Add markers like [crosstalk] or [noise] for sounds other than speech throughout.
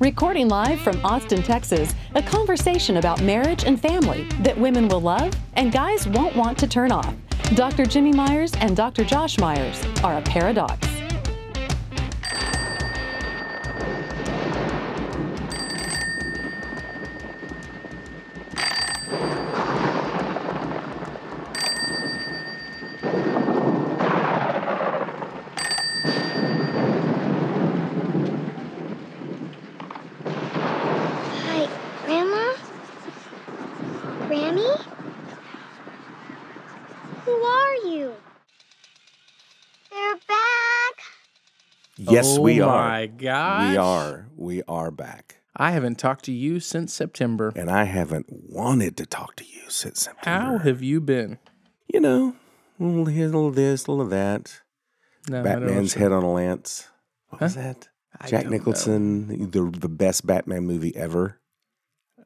Recording live from Austin, Texas, a conversation about marriage and family that women will love and guys won't want to turn off. Dr. Jimmy Myers and Dr. Josh Myers are a paradox. Yes, oh we are. my gosh. We are. We are back. I haven't talked to you since September. And I haven't wanted to talk to you since September. How have you been? You know, a little this, a little that. No, Batman's head on a lance. What was that? I Jack don't know. Nicholson, the the best Batman movie ever.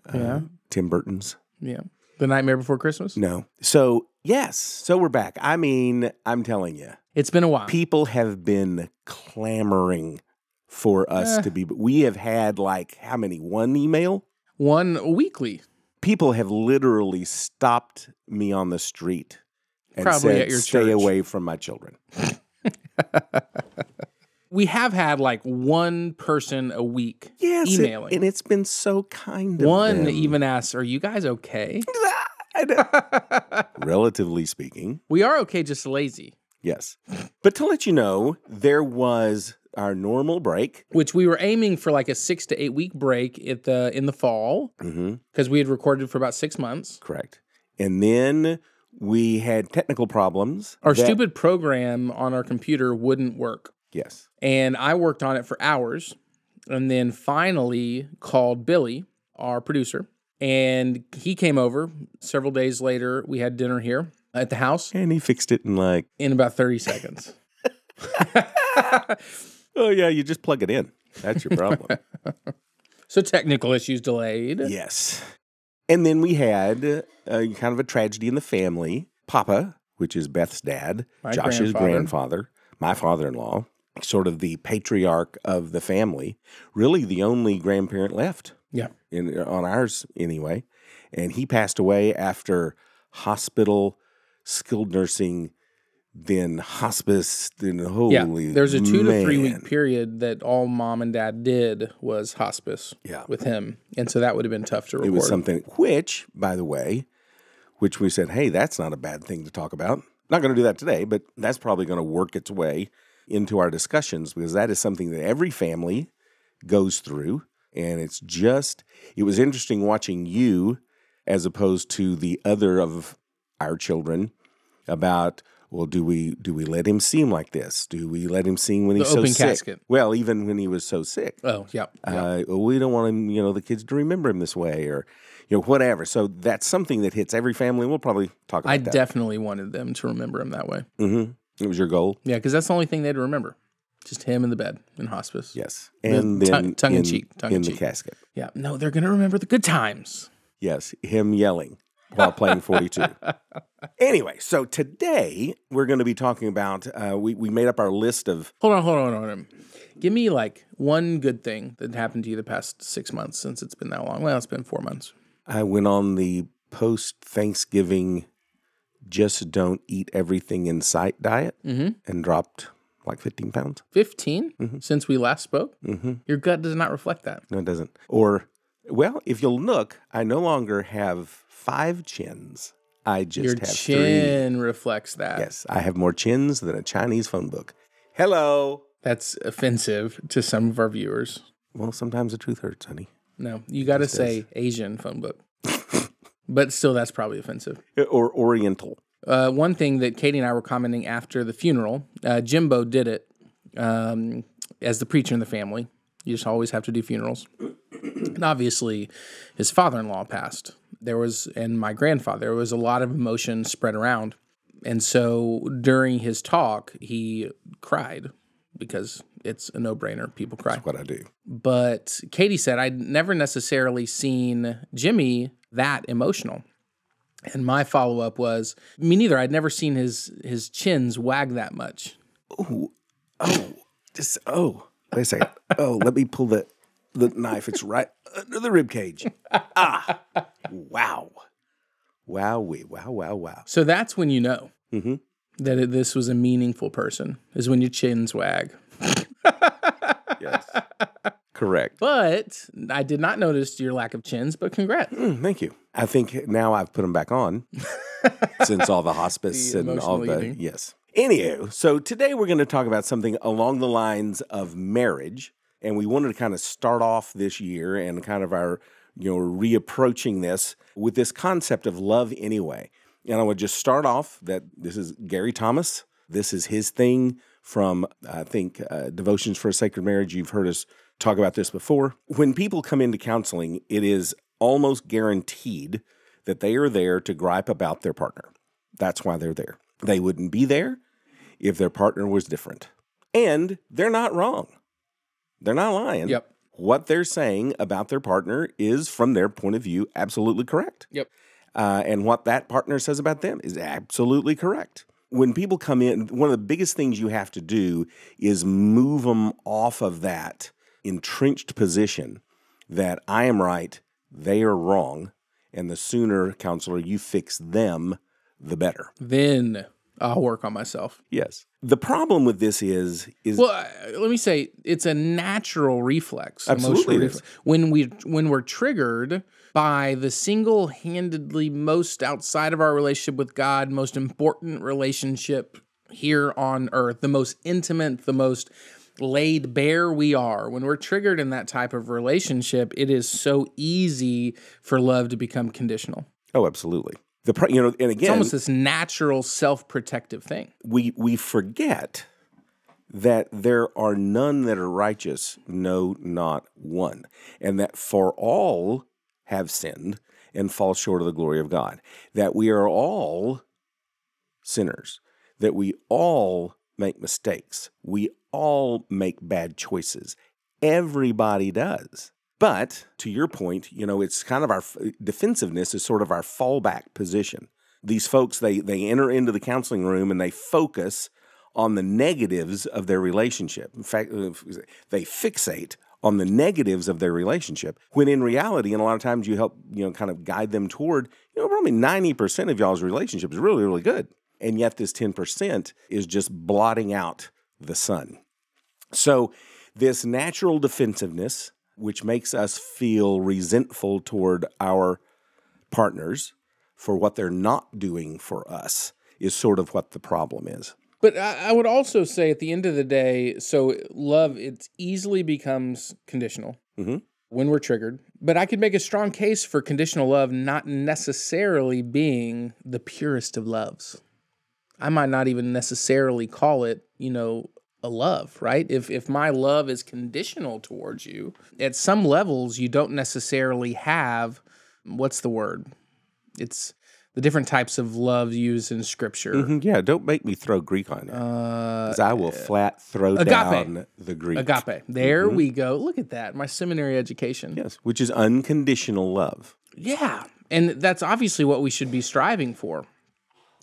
Uh, Yeah. Tim Burton's. Yeah. The Nightmare Before Christmas? No. So, yes. So we're back. I mean, I'm telling you, It's been a while. people have been clamoring for us Eh. to be. We have had like how many? One email? One weekly. people have literally stopped me on the street and Probably said, "Stay church." away from my children." [laughs] We have had like one person a week Yes, it- emailing. and it's been so kind. Of one them. even asks, Are you guys okay? [laughs] [laughs] Relatively speaking, we are okay, just lazy, yes. But to let you know, there was our normal break. which we were aiming for like a six to eight week break at the in the fall mm-hmm. because we had recorded for about six months. Correct. And then we had technical problems. Our that- stupid program on our computer wouldn't work. Yes. And I worked on it for hours and then finally called Billy, our producer, and he came over several days later. We had dinner here at the house And he fixed it in like, in about 30 seconds. [laughs] [laughs] oh yeah, you just plug it in. That's your problem. [laughs] So technical issues delayed. Yes. And then we had uh, kind of a tragedy in the family. Papa, which is Beth's dad, My Josh's grandfather. grandfather, my father in law, sort of the patriarch of the family, really the only grandparent left Yeah. in, on ours anyway. And he passed away after hospital, skilled nursing, then hospice, then holy Yeah. There's a two to three week period that all mom and dad did was hospice Yeah. with him. And so that would have been tough to record. It was something which, by the way, which we said, hey, that's not a bad thing to talk about. Not going to do that today, but that's probably going to work its way into our discussions because that is something that every family goes through. And it's just, it was interesting watching you as opposed to the other of our children about, well, do we do we let him seem like this? Do we let him sing when The he's so sick? casket. Well, even when he was so sick Oh, yeah. yeah. uh, well, we don't want him, you know, the kids to remember him this way or, you know, whatever. So that's something that hits every family. We'll probably talk about that. I that. definitely wanted them to remember him that way. hmm It was your goal. Yeah, because that's the only thing they'd remember. Just him in the bed in hospice. Yes. And tongue- then tongue in in, cheek, tongue in in the casket. Yeah. No, they're going to remember the good times. Yes. Him yelling while playing 42. [laughs] anyway, so today we're going to be talking about, uh, we, we made up our list of, Hold on, hold on, hold on. Give me like one good thing that happened to you the past six months since it's been that long. Well, it's been four months. I went on the post Thanksgiving just don't eat everything in sight diet Mhm. and dropped like 15 pounds. 15 Mm-hmm. since we last spoke. hmm Your gut does not reflect that. No, it doesn't. Or, well, if you'll look, I no longer have five chins. I just Your have chin reflects that. Yes, I have more chins than a Chinese phone book. Hello. That's offensive to some of our viewers. Well, sometimes the truth hurts, honey. No, you got to say Asian phone book. But still, that's probably offensive. Or Oriental. Uh, one thing that Katie and I were commenting after the funeral, uh, Jimbo did it um, as the preacher in the family. You just always have to do funerals. and obviously, his father in law passed. There was, and my grandfather, there was a lot of emotion spread around. And so during his talk, he cried because it's a no brainer. People cry. That's what I do. But Katie said, I'd never necessarily seen Jimmy that emotional. And my follow up was, me neither. I'd never seen his his chins wag that much. Oh, oh, just oh. Wait a second. [laughs] Oh, let me pull the the knife. It's right under the rib cage. [laughs] Ah, wow, wow, we, wow, wow, wow. So that's when you know Mm-hmm. that it, this was a meaningful person, is when your chins wag. Yes, [laughs] correct. But I did not notice your lack of chins, but congrats. Mm, thank you. I think now I've put them back on [laughs] since all the hospice The and all the eating. yes. Anywho, so today we're going to talk about something along the lines of marriage, and we wanted to kind of start off this year and kind of our you know reapproaching this with this concept of love anyway. And I would just start off that this is Gary Thomas. This is his thing from I think uh, Devotions for a Sacred Marriage. You've heard us talk about this before. When people come into counseling, it is almost guaranteed that they are there to gripe about their partner. That's why they're there. They wouldn't be there if their partner was different. And they're not wrong. They're not lying. Yep. What they're saying about their partner is, from their point of view, absolutely correct. Yep. Uh, and what that partner says about them is absolutely correct. When people come in, one of the biggest things you have to do is move them off of that entrenched position that I am right, they are wrong, and the sooner, counselor, you fix them, the better. Then I'll work on myself. Yes. The problem with this is is Well, uh, let me say it's a natural reflex. Absolutely emotional reflex. When we when we're triggered by the single-handedly most outside of our relationship with God, most important relationship here on earth, the most intimate, the most laid bare we are. When we're triggered in that type of relationship, it is so easy for love to become conditional. oh, absolutely. The you know, and again, It's almost this natural self-protective thing. we we forget that there are none that are righteous, no, not one, and that for all have sinned and fall short of the glory of God. That we are all sinners. That we all make mistakes. We all make bad choices. Everybody does. But to your point, you know, it's kind of our defensiveness is sort of our fallback position. These folks, they they enter into the counseling room and they focus on the negatives of their relationship. In fact, uh, they fixate on the negatives of their relationship. When in reality, and a lot of times you help, you know, kind of guide them toward, you know, probably ninety percent of y'all's relationship is really, really good, and yet this ten percent is just blotting out the sun. So, this natural defensiveness, which makes us feel resentful toward our partners for what they're not doing for us, is sort of what the problem is. But I, would also say at the end of the day, so love it easily becomes conditional Mhm. when we're triggered. But I could make a strong case for conditional love not necessarily being the purest of loves. I might not even necessarily call it, you know, a love, right? If if my love is conditional towards you, at some levels you don't necessarily have what's the word? It's the different types of love used in scripture. Mhm, Yeah, don't make me throw Greek on you. Uh, 'cause I will flat throw agape. down the Greek. Agape. There we go. Look at that. My seminary education. Yes, which is unconditional love. Yeah. And that's obviously what we should be striving for.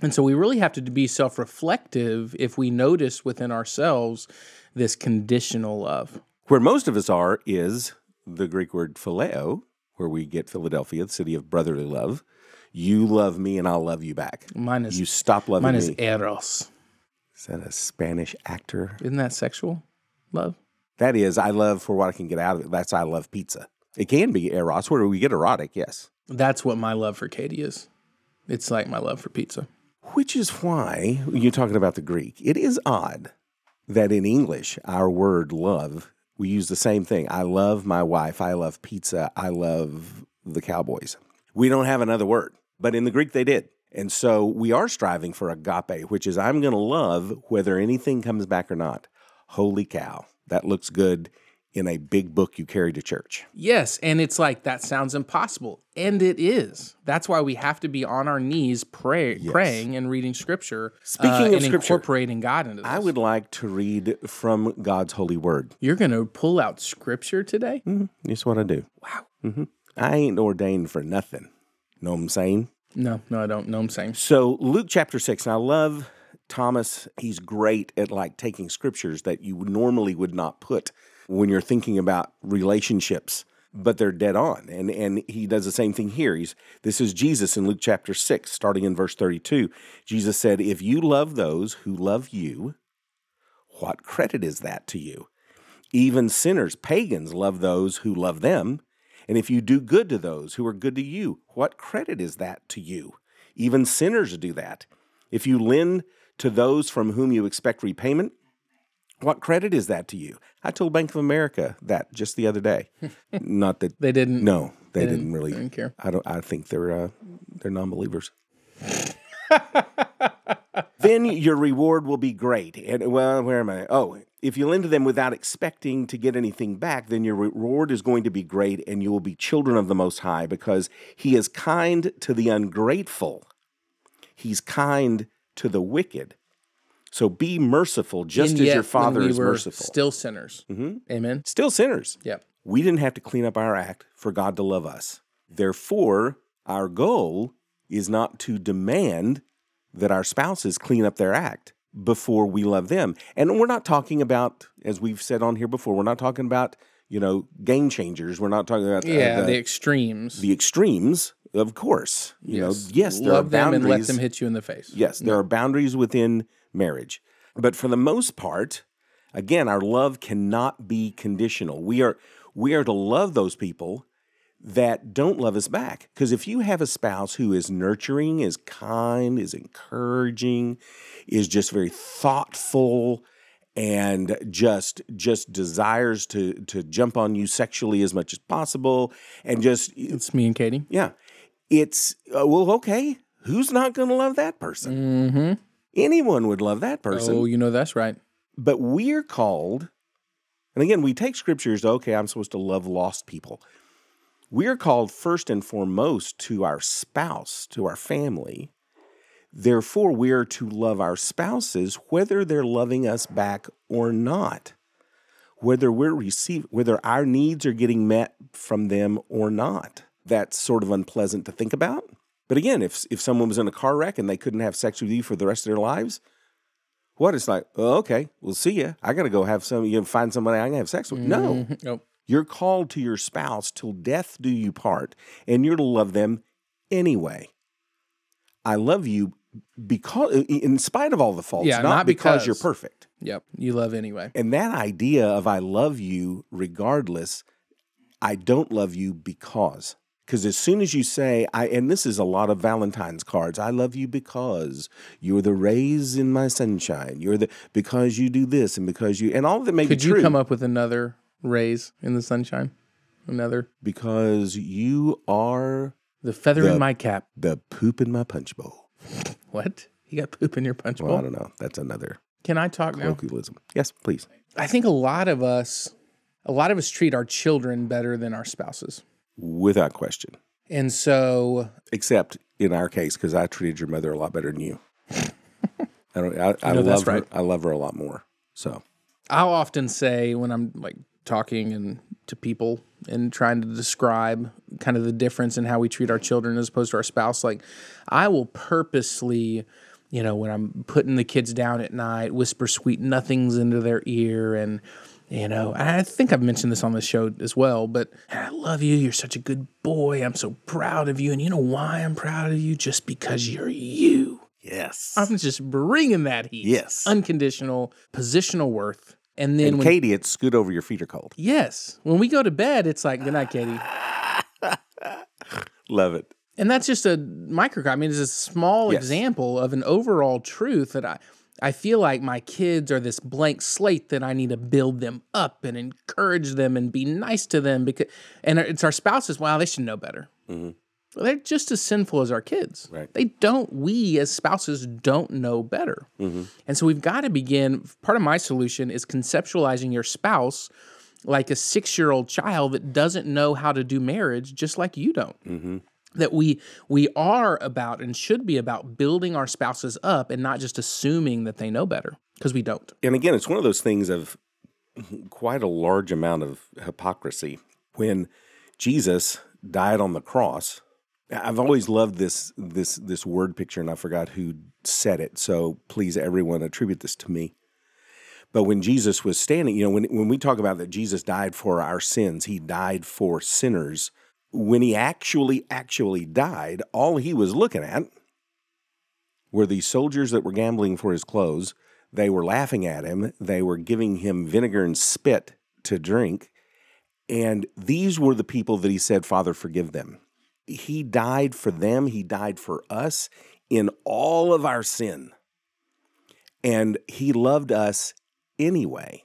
And so we really have to be self reflective if we notice within ourselves this conditional love. Where most of us are is the Greek word phileo, where we get Philadelphia, the city of brotherly love. You love me and I'll love you back. Mine is You stop loving mine me. is eros. Is that a Spanish actor? Isn't that sexual love? That is, I love for what I can get out of it. That's I love pizza. It can be eros, where we get erotic, yes. That's what my love for Katie is. It's like my love for pizza. Which is why you're talking about the Greek. It is odd that in English, our word love, we use the same thing. I love my wife. I love pizza. I love the Cowboys. We don't have another word, but in the Greek, they did. And so we are striving for agape, which is I'm going to love whether anything comes back or not. Holy cow, that looks good in a big book you carry to church. Yes, and it's like that sounds impossible, and it is. That's why we have to be on our knees pray, praying and reading scripture. Speaking uh, of and scripture, incorporating God into this. I would like to read from God's holy word. You're going to pull out scripture today? Mm-hmm. That's what I do. Wow. Mm-hmm. I ain't ordained for nothing. Know what I'm saying? No, no, I don't. No, I'm saying. So Luke chapter six, and I love Thomas. He's great at like taking scriptures that you normally would not put when you're thinking about relationships, but they're dead on. And and he does the same thing here. He's this is Jesus in Luke chapter six, starting in verse 32. Jesus said, If you love those who love you, what credit is that to you? Even sinners, pagans, love those who love them. And if you do good to those who are good to you, what credit is that to you? Even sinners do that. If you lend to those from whom you expect repayment, what credit is that to you? I told Bank of America that just the other day. [laughs] Not that They didn't. no, they, didn't- didn't, really. they didn't care. I don't. I think they're uh, they're non-believers. [laughs] then your reward will be great. And well, where am I? Oh, if you lend to them without expecting to get anything back, then your reward is going to be great, and you will be children of the Most High, because He is kind to the ungrateful. He's kind to the wicked. So be merciful, just And as your Father we is merciful. Still sinners. Mhm. Amen. Still sinners. Yep. We didn't have to clean up our act for God to love us. Therefore, our goal is not to demand that our spouses clean up their act before we love them. And we're not talking about, as we've said on here before, we're not talking about, you know, game changers. We're not talking about uh, Yeah, the, the, extremes. the extremes, of course. You yes. know, yes, there Love are them and let them hit you in the face. Yes, there are boundaries within marriage. But for the most part, again, our love cannot be conditional. We are we are to love those people that don't love us back. Because if you have a spouse who is nurturing, is kind, is encouraging, is just very thoughtful and just just desires to to jump on you sexually as much as possible and just It's me and Katie. yeah. It's, uh, well, okay. Who's not going to love that person? Mm-hmm. Anyone would love that person. Oh, you know that's right. But we're called, and again, we take scriptures, okay, I'm supposed to love lost people. We're called first and foremost to our spouse, to our family. Therefore, we are to love our spouses whether they're loving us back or not. Whether we're receiving, whether our needs are getting met from them or not. That's sort of unpleasant to think about. But again, if if someone was in a car wreck and they couldn't have sex with you for the rest of their lives, what? It's like, oh, okay, we'll see you. I got to go have some. You know, find somebody I can have sex with. No, Mhm. Nope. you're called to your spouse till death do you part, and you're to love them anyway. I love you because, in spite of all the faults, Yeah, not, not because, you're perfect. Yep. You love anyway. And that idea of I love you regardless, I don't love you because. Because as soon as you say, I, and this is a lot of Valentine's cards, I love you because you're the rays in my sunshine. You're the, because you do this and because you, and all of it may Could be you come up with another rays in the sunshine? Another. because you are The feather The- in my cap. the poop in my punch bowl. What? You got poop in your punch Well, I don't know. That's another Can I talk now? colloquialism. Yes, please. I think a lot of us, a lot of us treat our children better than our spouses. Without question. And so Except in our case, because I treated your mother a lot better than you. [laughs] I don't. I, I love her. right. I love her a lot more. So I'll often say when I'm like talking and to people and trying to describe kind of the difference in how we treat our children as opposed to our spouse, like I will purposely, you know, when I'm putting the kids down at night, whisper sweet nothings into their ear and you know, I think I've mentioned this on the show as well, but I love you. You're such a good boy. I'm so proud of you. And you know why I'm proud of you? Just because you're you. yes. I'm just bringing that heat. Yes. Unconditional, positional worth. And then and when Katie, it's scoot over your feet are cold. Yes. When we go to bed, it's like, good night, Katie. [laughs] Love it. And that's just a microcosm. I mean, it's a small Yes. example of an overall truth that I, I feel like my kids are this blank slate that I need to build them up and encourage them and be nice to them because, and it's our spouses. Wow, they should know better. Mhm. Well, they're just as sinful as our kids. Right. They don't. We as spouses don't know better. Mhm. And so we've got to begin. Part of my solution is conceptualizing your spouse like a six year old child that doesn't know how to do marriage, just like you don't. That we we are about and should be about building our spouses up and not just assuming that they know better because we don't. And again, it's one of those things of quite a large amount of hypocrisy. When Jesus died on the cross, I've always loved this this this word picture, and I forgot who said it. So please, everyone, attribute this to me. But when Jesus was standing, you know, when when we talk about that Jesus died for our sins, he died for sinners. When he actually actually died, all he was looking at were these soldiers that were gambling for his clothes. They were laughing at him. They were giving him vinegar and spit to drink. And these were the people that he said, Father, forgive them. He died for them. He died for us in all of our sin. And he loved us anyway.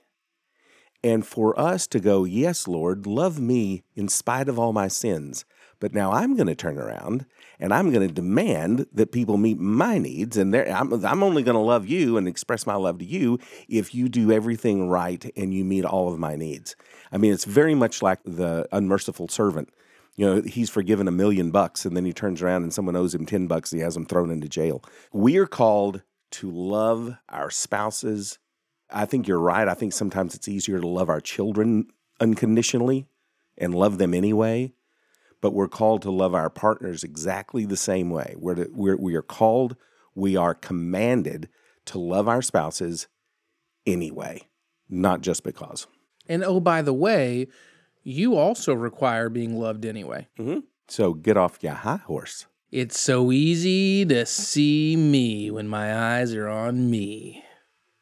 And for us to go, Yes, Lord, love me in spite of all my sins. But now I'm going to turn around and I'm going to demand that people meet my needs. And I'm, I'm only going to love you and express my love to you if you do everything right and you meet all of my needs. I mean, it's very much like the unmerciful servant. You know, he's forgiven a million bucks and then he turns around and someone owes him 10 bucks and he has him thrown into jail. We are called to love our spouses. I think you're right. I think sometimes it's easier to love our children unconditionally and love them anyway. But we're called to love our partners exactly the same way. We're, to, we're we are called, we are commanded to love our spouses anyway, not just because. And oh, by the way, you also require being loved anyway. Mm-hmm. So get off your high horse. It's so easy to see me when my eyes are on me.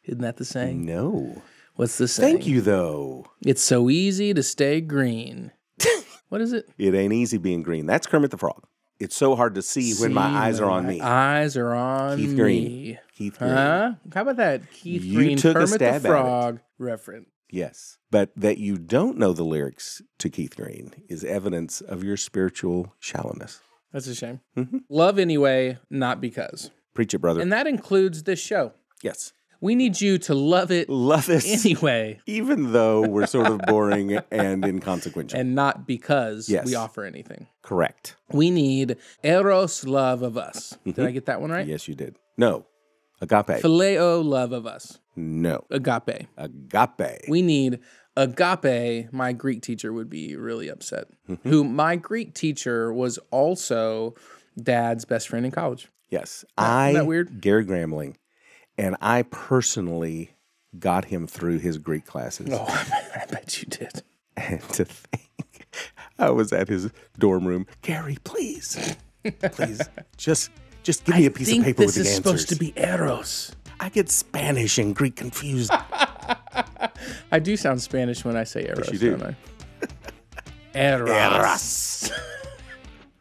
Isn't that the saying? No. What's the saying? Thank you, though. It's so easy to stay green. [laughs] what is it? It ain't easy being green. That's Kermit the Frog. It's so hard to see, when my eyes are on my me. Eyes are on Keith me. Green. Keith Green. Huh? How about that Keith You Green took Kermit the. Frog reference? Yes. But that you don't know the lyrics to Keith Green is evidence of your spiritual shallowness. That's a shame. Mm-hmm. Love anyway, not because. Preach it, brother. And that includes this show. yes. We need you to love it Love us, anyway [laughs] even though we're sort of boring and inconsequential. and not because Yes. we offer anything. Correct. We need eros love of us. Did I mm-hmm. get that one right? Yes, you did. No. Agape. Phileo love of us. no. Agape. Agape. We need agape. My Greek teacher would be really upset. Mm-hmm. Who my Greek teacher was also dad's best friend in college. yes. I, that weird? Gary Gramling, and I personally got him through his Greek classes. Oh, [laughs] I bet you did. And to think, I was at his dorm room. Gary, please, please, just just give me a piece of paper with the answers. This is supposed to be eros. I get Spanish and Greek confused. [laughs] I do sound Spanish when I say eros, you do. don't I? [laughs] Eros. Eras.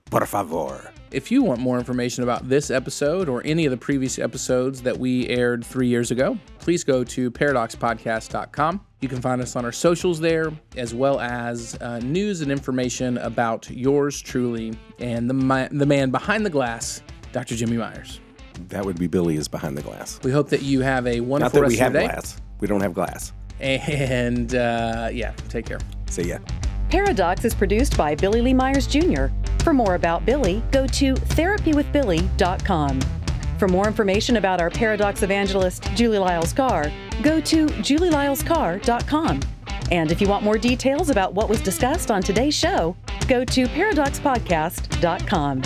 Por favor. If you want more information about this episode or any of the previous episodes that we aired three years ago, please go to paradoxpodcast.com. You can find us on our socials there, as well as uh, news and information about yours truly and the, mi- the man behind the glass, Dr. Jimmy Myers. That would be Billy is behind the glass. We hope that you have a Not wonderful that rest we have of your day. glass. We don't have glass. And uh, yeah, take care. See ya. Pairadocs is produced by Billy Lee Myers Jr. For more about Billy, go to therapywithbilly.com. For more information about our Pairadocs evangelist, Julie Lyles Carr, go to julielylescarr.com. And if you want more details about what was discussed on today's show, go to paradoxpodcast.com.